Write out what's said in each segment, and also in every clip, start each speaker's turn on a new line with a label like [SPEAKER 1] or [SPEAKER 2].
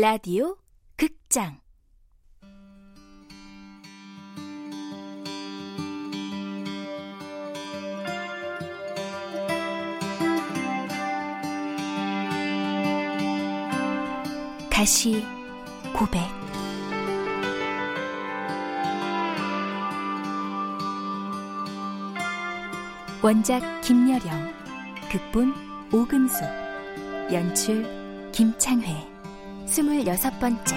[SPEAKER 1] 라디오 극장. 다시 고백. 원작 김여령 극본 오금수 연출 김창회 스물여섯 번째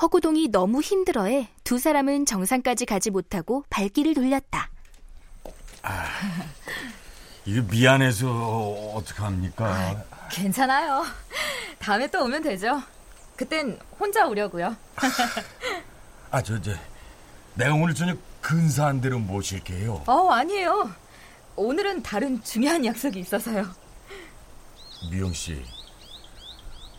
[SPEAKER 1] 허구동이 너무 힘들어해 두 사람은 정상까지 가지 못하고 발길을 돌렸다.
[SPEAKER 2] 이거 미안해서 어떡합니까?
[SPEAKER 3] 괜찮아요. 다음에 또 오면 되죠. 그땐 혼자 오려고요.
[SPEAKER 2] 아, 저, 저, 내가 오늘 저녁 근사한 대로 모실게요.
[SPEAKER 3] 어 아니에요. 오늘은 다른 중요한 약속이 있어서요.
[SPEAKER 2] 미영 씨,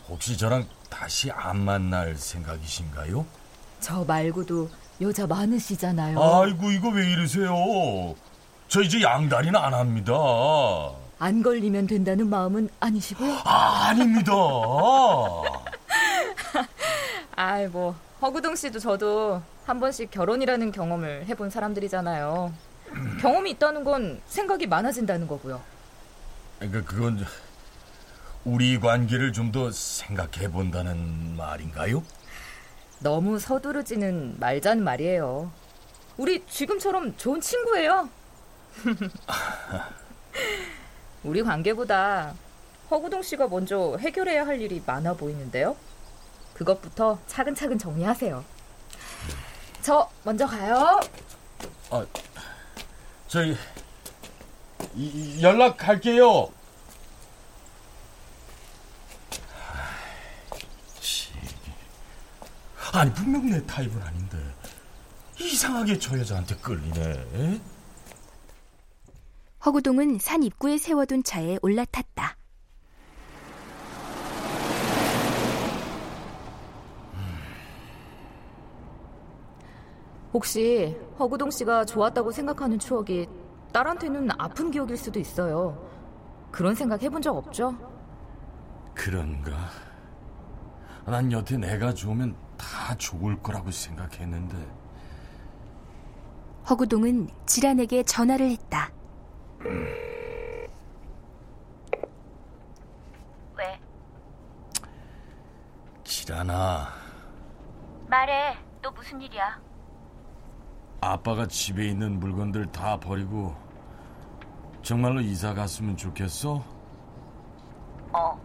[SPEAKER 2] 혹시 저랑 다시 안 만날 생각이신가요?
[SPEAKER 3] 저 말고도 여자 많으시잖아요.
[SPEAKER 2] 아이고, 이거 왜 이러세요? 저 이제 양다리는 안 합니다.
[SPEAKER 3] 안 걸리면 된다는 마음은 아니시고요.
[SPEAKER 2] 아, 아닙니다.
[SPEAKER 3] 아이 뭐 허구동 씨도 저도 한 번씩 결혼이라는 경험을 해본 사람들이잖아요. 경험이 있다는 건 생각이 많아진다는 거고요.
[SPEAKER 2] 그러니까 그건 우리 관계를 좀 더 생각해 본다는 말인가요?
[SPEAKER 3] 너무 서두르지는 말자는 말이에요. 우리 지금처럼 좋은 친구예요. 우리 관계보다 허구동 씨가 먼저 해결해야 할 일이 많아 보이는데요. 그것부터 차근차근 정리하세요. 저 먼저 가요.
[SPEAKER 2] 아, 저희 이- 이- 연락할게요. 치. 아니 분명 내 타입은 아닌데 이상하게 저 여자한테 끌리네.
[SPEAKER 1] 허구동은 산 입구에 세워둔 차에 올라탔다.
[SPEAKER 3] 혹시 허구동 씨가 좋았다고 생각하는 추억이 딸한테는 아픈 기억일 수도 있어요. 그런 생각 해본 적 없죠?
[SPEAKER 2] 그런가? 난 여태 내가 좋으면 다 좋을 거라고 생각했는데
[SPEAKER 1] 허구동은 지란에게 전화를 했다.
[SPEAKER 4] 왜?
[SPEAKER 2] 지란아
[SPEAKER 4] 말해. 또 무슨 일이야?
[SPEAKER 2] 아빠가 집에 있는 물건들 다 버리고 정말로 이사 갔으면 좋겠어?
[SPEAKER 4] 어.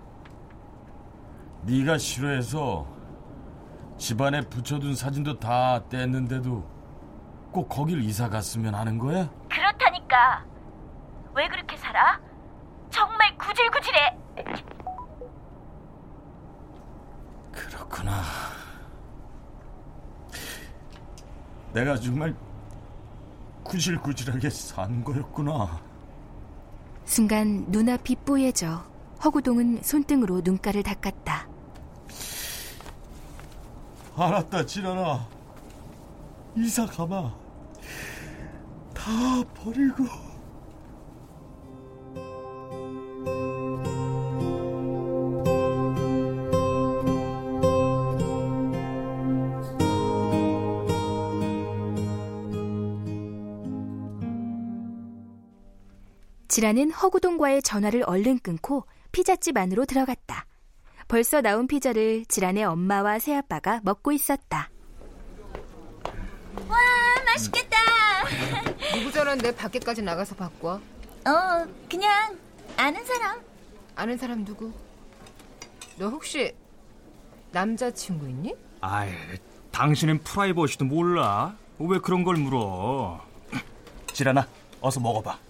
[SPEAKER 2] 네가 싫어해서 집안에 붙여둔 사진도 다 뗐는데도 꼭 거길 이사 갔으면 하는 거야?
[SPEAKER 4] 그렇다니까. 왜 그렇게 살아? 정말 구질구질해.
[SPEAKER 2] 그렇구나. 내가 정말 구질구질하게 산 거였구나.
[SPEAKER 1] 순간 눈앞이 뽀얘져 허구동은 손등으로 눈가를 닦았다.
[SPEAKER 2] 알았다, 지란아. 이사 가봐. 다 버리고.
[SPEAKER 1] 지란은 허구동과의 전화를 얼른 끊고 피자집 안으로 들어갔다. 벌써 나온 피자를 지란의 엄마와 새아빠가 먹고 있었다.
[SPEAKER 4] 와, 맛있겠다.
[SPEAKER 5] 누구 전화인데 밖에까지 나가서 바꿔?
[SPEAKER 4] 어, 그냥 아는 사람.
[SPEAKER 5] 아는 사람 누구? 너 혹시 남자친구 있니?
[SPEAKER 2] 아이,
[SPEAKER 6] 당신은 프라이버시도 몰라. 왜 그런 걸 물어? 지란아, 어서 먹어봐.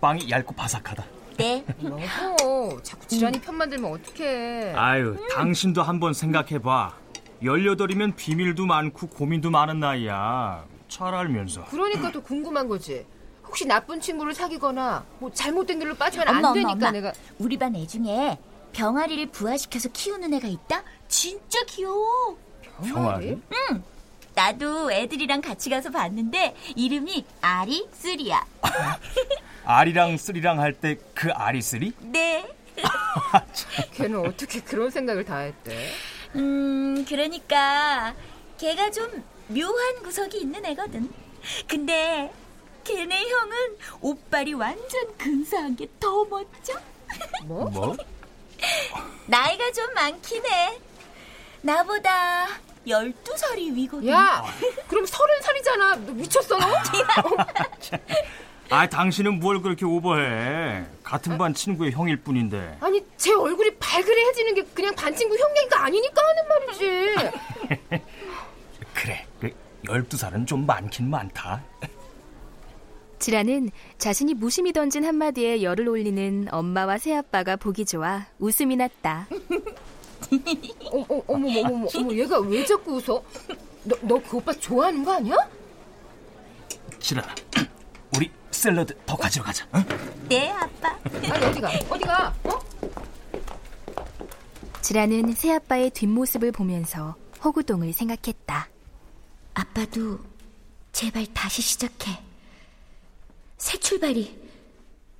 [SPEAKER 6] 빵이 얇고 바삭하다.
[SPEAKER 4] 네.
[SPEAKER 5] 여보, 자꾸 지란이 편 만들면 어떡해.
[SPEAKER 6] 아유, 당신도 한번 생각해봐. 18이면 비밀도 많고 고민도 많은 나이야. 잘 알면서.
[SPEAKER 5] 그러니까 더 궁금한 거지. 혹시 나쁜 친구를 사귀거나 뭐 잘못된 길로 빠지면 안
[SPEAKER 4] 엄마, 엄마,
[SPEAKER 5] 되니까
[SPEAKER 4] 엄마.
[SPEAKER 5] 내가
[SPEAKER 4] 우리 반 애 중에 병아리를 부화시켜서 키우는 애가 있다? 진짜 귀여워.
[SPEAKER 6] 병아리?
[SPEAKER 4] 나도 애들이랑 같이 가서 봤는데 이름이 아리 쓰리야.
[SPEAKER 6] 아리랑 쓰리랑 할 때그 아리쓰리?
[SPEAKER 4] 네.
[SPEAKER 5] 걔는 어떻게 그런 생각을 다 했대?
[SPEAKER 4] 음, 그러니까 걔가 좀 묘한 구석이 있는 애거든. 근데 걔네 형은 옷발이 완전 근사한 게 더 멋져.
[SPEAKER 5] 뭐?
[SPEAKER 6] 뭐?
[SPEAKER 4] 나이가 좀 많긴 해. 나보다 12살이 위거든.
[SPEAKER 5] 야, 그럼 서른 살이잖아. 너 미쳤어 너?
[SPEAKER 6] 아, 당신은 뭘 그렇게 오버해? 같은 반 친구의 형일 뿐인데.
[SPEAKER 5] 아니 제 얼굴이 발그레해지는 게 그냥 반 친구 형 얘기가 아니니까 하는 말이지.
[SPEAKER 6] 그래, 그 12살은 좀 많긴 많다.
[SPEAKER 1] 지라는 자신이 무심히 던진 한마디에 열을 올리는 엄마와 새아빠가 보기 좋아 웃음이 났다.
[SPEAKER 5] 어, 어, 어머, 어머, 어머, 어머, 얘가 왜 자꾸 웃어? 너, 너 그 오빠 좋아하는 거 아니야?
[SPEAKER 6] 우리 샐러드 더 가지러 가자. 어?
[SPEAKER 4] 네, 아빠.
[SPEAKER 5] 아니 어디가? 어디가? 어?
[SPEAKER 1] 지라는 새아빠의 뒷모습을 보면서 허구동을 생각했다.
[SPEAKER 4] 아빠도 제발 다시 시작해. 새 출발이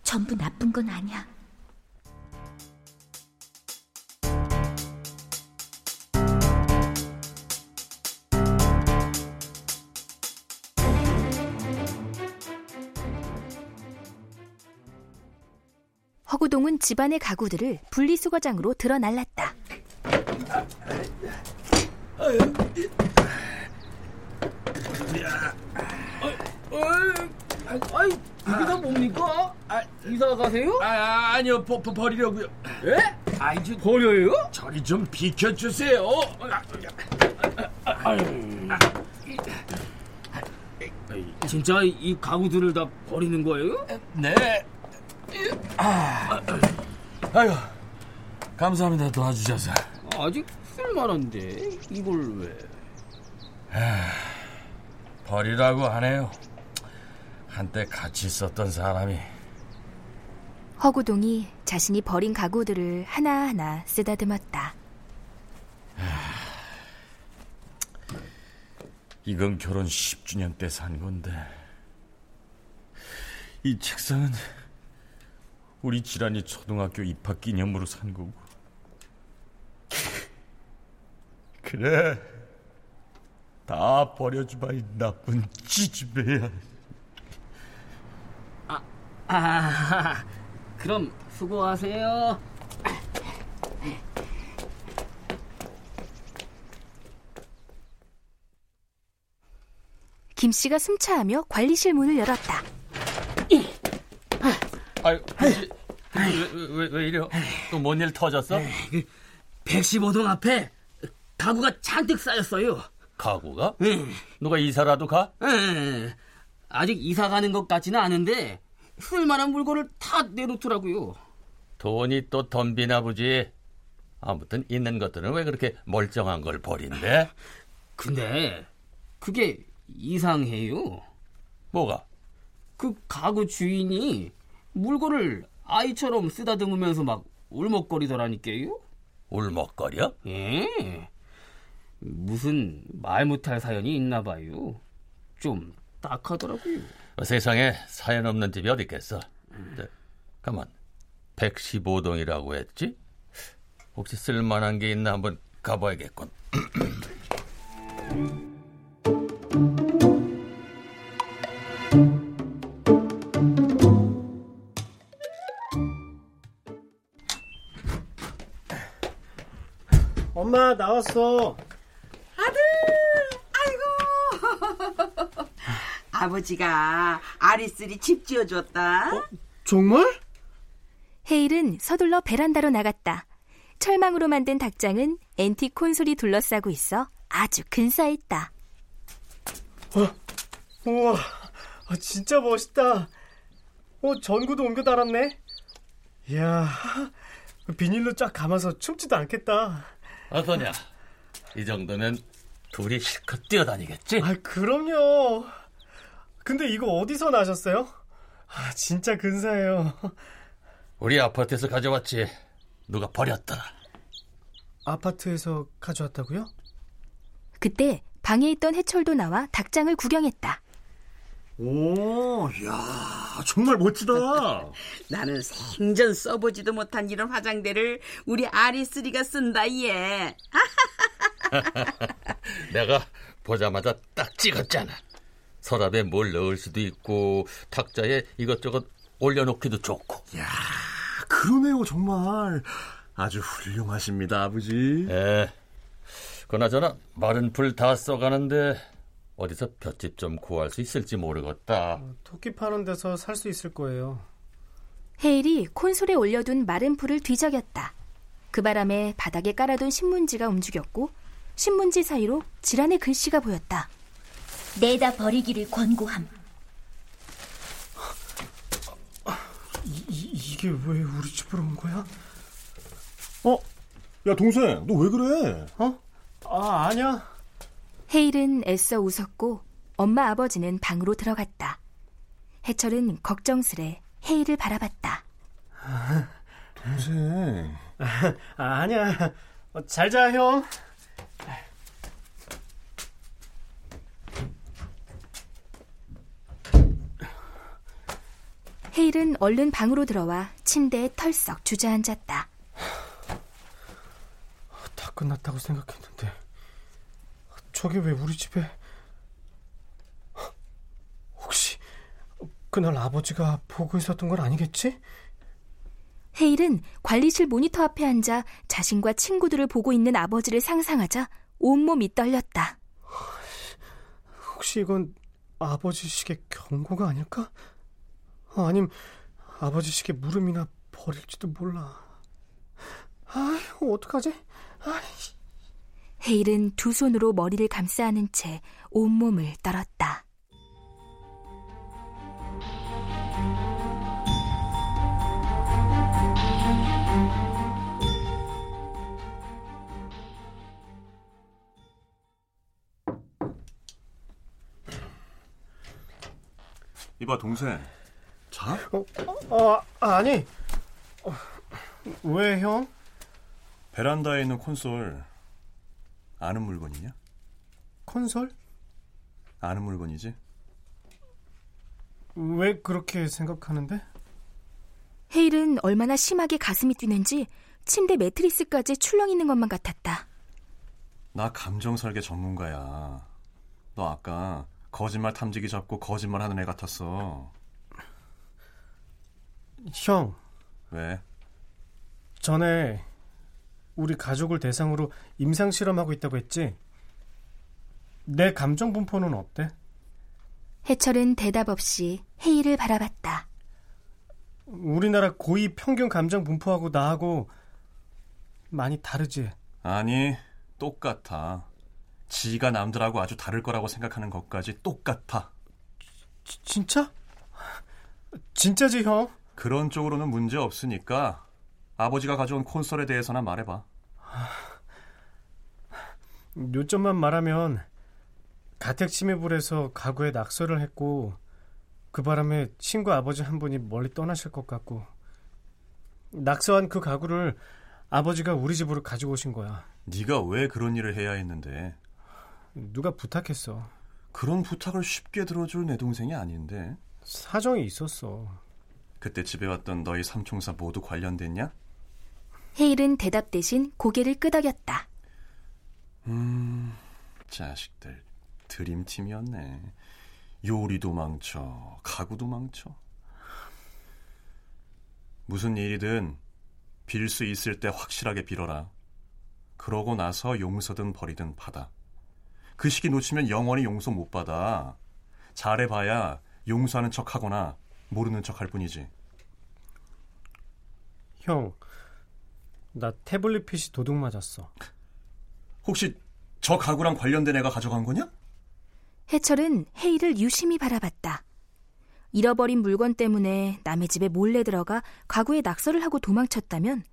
[SPEAKER 4] 전부 나쁜 건 아니야.
[SPEAKER 1] 허구동은 집안의 가구들을 분리수거장으로 드러 날랐다.
[SPEAKER 7] 아이, 이게 다 뭡니까? 아, 이사 가세요?
[SPEAKER 2] 아, 아니요, 버, 버, 버리려고요.
[SPEAKER 7] 예? 아이, 저 버려요?
[SPEAKER 2] 저리 좀 비켜주세요.
[SPEAKER 7] 진짜 이 가구들을 다 버리는 거예요?
[SPEAKER 2] 네. 아, 아유, 감사합니다 도와주셔서.
[SPEAKER 7] 아직 쓸만한데 이걸 왜?
[SPEAKER 2] 버리라고 하네요. 한때 같이 있었던 사람이
[SPEAKER 1] 허구동이 자신이 버린 가구들을 하나하나 쓰다듬었다.
[SPEAKER 2] 이건 결혼 10주년 때 산 건데 이 책상은 우리 지란이 초등학교 입학 기념으로 산 거고 그래 다 버려주마 이 나쁜 지지배야
[SPEAKER 7] 아, 그럼 수고하세요.
[SPEAKER 1] 김 씨가 숨차하며 관리실 문을 열었다.
[SPEAKER 2] 아유 왜, 왜, 왜 이래 또뭔 일 터졌어?
[SPEAKER 7] 115동 앞에 가구가 잔뜩 쌓였어요.
[SPEAKER 2] 가구가?
[SPEAKER 7] 예.
[SPEAKER 2] 누가 이사라도 가?
[SPEAKER 7] 예. 아직 이사 가는 것 같지는 않은데 쓸만한 물건을 다 내놓더라고요.
[SPEAKER 2] 돈이 또 덤비나 보지 아무튼 있는 것들은 왜 그렇게 멀쩡한 걸 버린대?
[SPEAKER 7] 근데 그게 이상해요.
[SPEAKER 2] 뭐가?
[SPEAKER 7] 그 가구 주인이 물건을 아이처럼 쓰다듬으면서 막 울먹거리더라니까요.
[SPEAKER 2] 울먹거려?
[SPEAKER 7] 예. 무슨 말 못할 사연이 있나 봐요. 좀 딱하더라고요.
[SPEAKER 2] 어, 세상에 사연 없는 집이 어디 있겠어? 네, 가만 115동이라고 했지? 혹시 쓸만한 게 있나 한번 가봐야겠군
[SPEAKER 8] 나왔어.
[SPEAKER 9] 아버지가 아리스리 집 지어줬다.
[SPEAKER 8] 정말?
[SPEAKER 1] 헤일은 서둘러 베란다로 나갔다. 철망으로 만든 닭장은 앤틱 콘솔이 둘러싸고 있어 아주 근사했다.
[SPEAKER 8] 우와, 아, 진짜 멋있다. 어, 전구도 옮겨 달았네. 이야, 비닐로 쫙 감아서 춤지도 않겠다.
[SPEAKER 2] 어떠냐? 이 정도면 둘이 실컷 뛰어다니겠지?
[SPEAKER 8] 아, 그럼요. 근데 이거 어디서 나셨어요? 아, 진짜 근사해요.
[SPEAKER 2] 우리 아파트에서 가져왔지. 누가 버렸더라.
[SPEAKER 8] 아파트에서 가져왔다고요?
[SPEAKER 1] 그때 방에 있던 해철도 나와 닭장을 구경했다.
[SPEAKER 10] 오, 야, 정말 멋지다.
[SPEAKER 11] 나는 생전 써보지도 못한 이런 화장대를 우리 아리스리가 쓴다 얘.
[SPEAKER 2] 내가 보자마자 딱 찍었잖아. 서랍에 뭘 넣을 수도 있고 탁자에 이것저것 올려놓기도 좋고.
[SPEAKER 10] 야, 그러네요, 정말. 아주 훌륭하십니다, 아버지.
[SPEAKER 2] 예. 그나저나 마른 불다 써가는데 어디서 볏집 좀 구할 수 있을지 모르겠다.
[SPEAKER 8] 토끼 파는 데서 살 수 있을 거예요.
[SPEAKER 1] 헤일이 콘솔에 올려둔 마른 풀을 뒤적였다. 그 바람에 바닥에 깔아둔 신문지가 움직였고 신문지 사이로 지란의 글씨가 보였다.
[SPEAKER 4] 내다 버리기를 권고함.
[SPEAKER 8] 이, 이, 이게 왜 우리 집으로 온 거야?
[SPEAKER 10] 어? 야, 동생, 너 왜 그래?
[SPEAKER 8] 어? 아, 아니야.
[SPEAKER 1] 헤일은 애써 웃었고 엄마 아버지는 방으로 들어갔다. 해철은 걱정스레 헤일을 바라봤다.
[SPEAKER 10] 동생.
[SPEAKER 8] 아, 아니야. 어, 잘 자, 형.
[SPEAKER 1] 헤일은 얼른 방으로 들어와 침대에 털썩 주저앉았다.
[SPEAKER 8] 다 끝났다고 생각했는데 저게 왜 우리 집에 혹시 그날 아버지가 보고 있었던 건 아니겠지?
[SPEAKER 1] 헤일은 관리실 모니터 앞에 앉아 자신과 친구들을 보고 있는 아버지를 상상하자 온몸이 떨렸다.
[SPEAKER 8] 혹시 이건 아버지식의 경고가 아닐까? 어, 아님 아버지식의 물음이나 버릴지도 몰라. 아, 어떡하지? 아,
[SPEAKER 1] 헤일은 두 손으로 머리를 감싸 안은 채 온몸을 떨었다.
[SPEAKER 10] 이봐, 동생. 자?
[SPEAKER 8] 어, 어 아니. 어, 왜 형?
[SPEAKER 10] 베란다에 있는 콘솔 아는 물건이냐?
[SPEAKER 8] 콘솔?
[SPEAKER 10] 아는 물건이지?
[SPEAKER 8] 왜 그렇게 생각하는데?
[SPEAKER 1] 헤일은 얼마나 심하게 가슴이 뛰는지 침대 매트리스까지 출렁 있는 것만 같았다.
[SPEAKER 10] 나 감정 설계 전문가야. 너 아까 거짓말 탐지기 잡고 거짓말 하는 애 같았어.
[SPEAKER 8] 형.
[SPEAKER 10] 왜?
[SPEAKER 8] 전에 우리 가족을 대상으로 임상 실험하고 있다고 했지? 내 감정 분포는 어때?
[SPEAKER 1] 해철은 대답 없이 헤일을 바라봤다.
[SPEAKER 8] 우리나라 고위 평균 감정 분포하고 나하고 많이 다르지?
[SPEAKER 10] 아니, 똑같아. 지가 남들하고 아주 다를 거라고 생각하는 것까지 똑같아.
[SPEAKER 8] 지, 진짜? 진짜지, 형?
[SPEAKER 10] 그런 쪽으로는 문제 없으니까 아버지가 가져온 콘솔에 대해서나 말해봐.
[SPEAKER 8] 요점만 말하면 가택 침입을 해서 가구에 낙서를 했고 그 바람에 친구 아버지 한 분이 멀리 떠나실 것 같고 낙서한 그 가구를 아버지가 우리 집으로 가지고 오신 거야.
[SPEAKER 10] 네가 왜 그런 일을 해야 했는데?
[SPEAKER 8] 누가 부탁했어.
[SPEAKER 10] 그런 부탁을 쉽게 들어줄 내 동생이 아닌데.
[SPEAKER 8] 사정이 있었어.
[SPEAKER 10] 그때 집에 왔던 너희 삼총사 모두 관련됐냐?
[SPEAKER 1] 헤일은 대답 대신 고개를 끄덕였다.
[SPEAKER 10] 음, 자식들 드림팀이었네. 요리도 망쳐, 가구도 망쳐. 무슨 일이든 빌 수 있을 때 확실하게 빌어라. 그러고 나서 용서든 버리든 받아. 그 시기 놓치면 영원히 용서 못 받아. 잘해봐야 용서하는 척 하거나 모르는 척 할 뿐이지.
[SPEAKER 8] 형, 나 태블릿 PC 도둑 맞았어.
[SPEAKER 10] 혹시 저 가구랑 관련된 애가 가져간 거냐?
[SPEAKER 1] 해철은 헤이를 유심히 바라봤다. 잃어버린 물건 때문에 남의 집에 몰래 들어가 가구에 낙서를 하고 도망쳤다면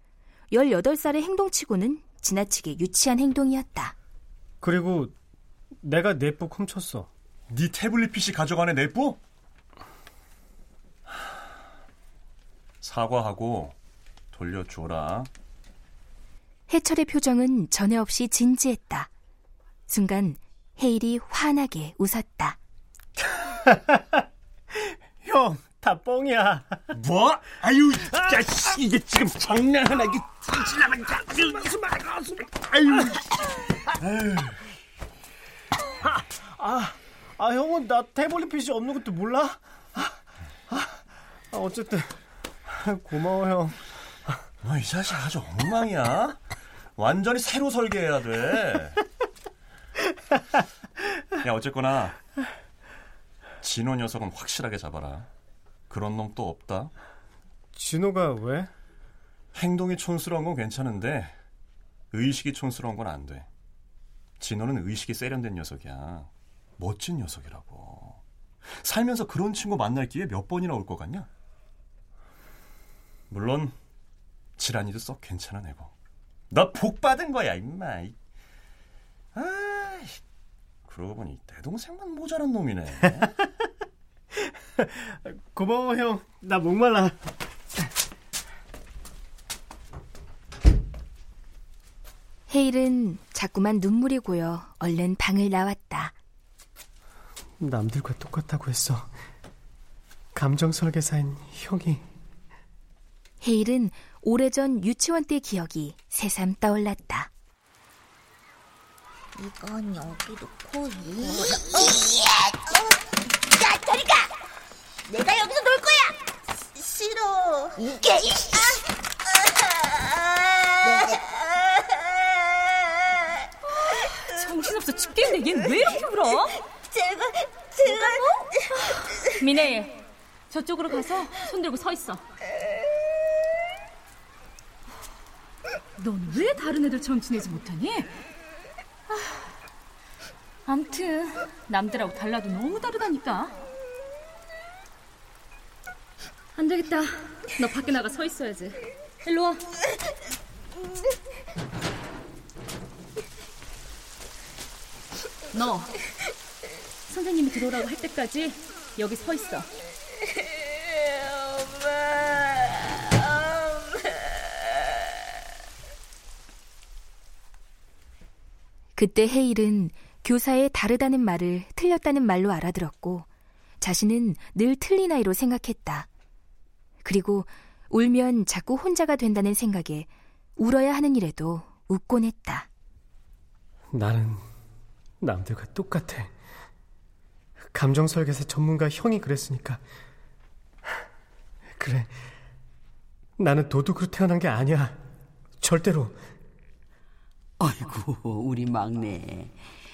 [SPEAKER 1] 18살의 행동치고는 지나치게 유치한 행동이었다.
[SPEAKER 8] 그리고 내가 넷북 훔쳤어.
[SPEAKER 10] 네 태블릿 PC 가져간 애 내뿌? 사과하고 돌려줘라.
[SPEAKER 1] 해철의 표정은 전에 없이 진지했다. 순간 헤일이 환하게 웃었다.
[SPEAKER 8] 형, 다 뻥이야.
[SPEAKER 10] 뭐? 아유, 자식 이게 지금 장난하나 이게 지나간다. 아유.
[SPEAKER 8] 아, 아, 아, 형은 나 태블릿 PC 없는 것도 몰라? 아, 아, 어쨌든 고마워 형.
[SPEAKER 10] 너이 자식 아주 엉망이야. 완전히 새로 설계해야 돼. 야 어쨌거나 진호 녀석은 확실하게 잡아라. 그런 놈 또 없다.
[SPEAKER 8] 진호가 왜?
[SPEAKER 10] 행동이 촌스러운 건 괜찮은데 의식이 촌스러운 건 안 돼. 진호는 의식이 세련된 녀석이야. 멋진 녀석이라고. 살면서 그런 친구 만날 기회 몇 번이나 올 것 같냐? 물론 지란이도 썩 괜찮은 애고. 너 복 받은 거야, 임마. 아, 그러고 보니 내 동생만 모자란 놈이네.
[SPEAKER 8] 고마워 형. 나 목말라.
[SPEAKER 1] 헤일은 자꾸만 눈물이 고여 얼른 방을 나왔다.
[SPEAKER 8] 남들과 똑같다고 했어. 감정 설계사인 형이.
[SPEAKER 1] 헤일은 오래전 유치원 때 기억이 새삼 떠올랐다.
[SPEAKER 4] 이건 여기 놓고 야 저리 가 내가 여기서 놀 거야 싫어 이게
[SPEAKER 3] 정신없어 죽겠네. 얜 왜 이렇게 울어?
[SPEAKER 4] 제가 제가
[SPEAKER 3] 미네, 저쪽으로 가서 손 들고 서 있어. 넌 왜 다른 애들처럼 지내지 못하니? 아, 암튼 남들하고 달라도 너무 다르다니까. 안 되겠다. 너 밖에 나가 서 있어야지. 일로 와. 너 선생님이 들어오라고 할 때까지 여기 서 있어.
[SPEAKER 1] 그때 헤일은 교사의 다르다는 말을 틀렸다는 말로 알아들었고 자신은 늘 틀린 아이로 생각했다. 그리고 울면 자꾸 혼자가 된다는 생각에 울어야 하는 일에도 웃곤 했다.
[SPEAKER 8] 나는 남들과 똑같아. 감정 설계사 전문가 형이 그랬으니까. 그래. 나는 도둑으로 태어난 게 아니야. 절대로.
[SPEAKER 11] 아이고 우리 막내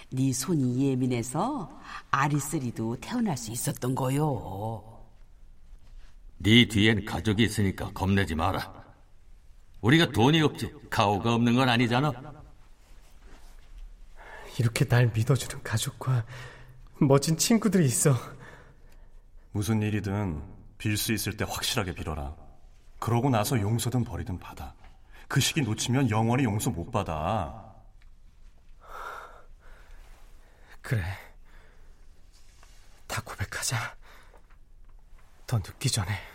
[SPEAKER 11] 네 손이 예민해서 아리스리도 태어날 수 있었던 거요
[SPEAKER 2] 네 뒤엔 가족이 있으니까 겁내지 마라. 우리가 돈이 없지 가오가 없는 건 아니잖아.
[SPEAKER 8] 이렇게 날 믿어주는 가족과 멋진 친구들이 있어.
[SPEAKER 10] 무슨 일이든 빌 수 있을 때 확실하게 빌어라. 그러고 나서 용서든 버리든 받아. 그 시기 놓치면 영원히 용서 못 받아.
[SPEAKER 8] 그래. 다 고백하자. 더 늦기 전에.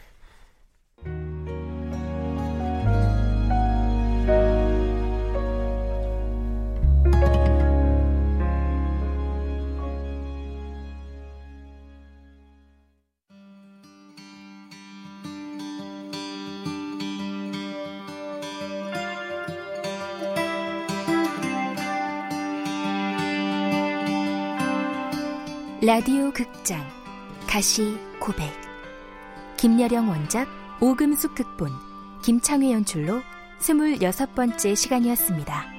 [SPEAKER 1] 라디오 극장 가시 고백 김여령 원작 오금숙 극본 김창회 연출로 스물여섯 번째 시간이었습니다.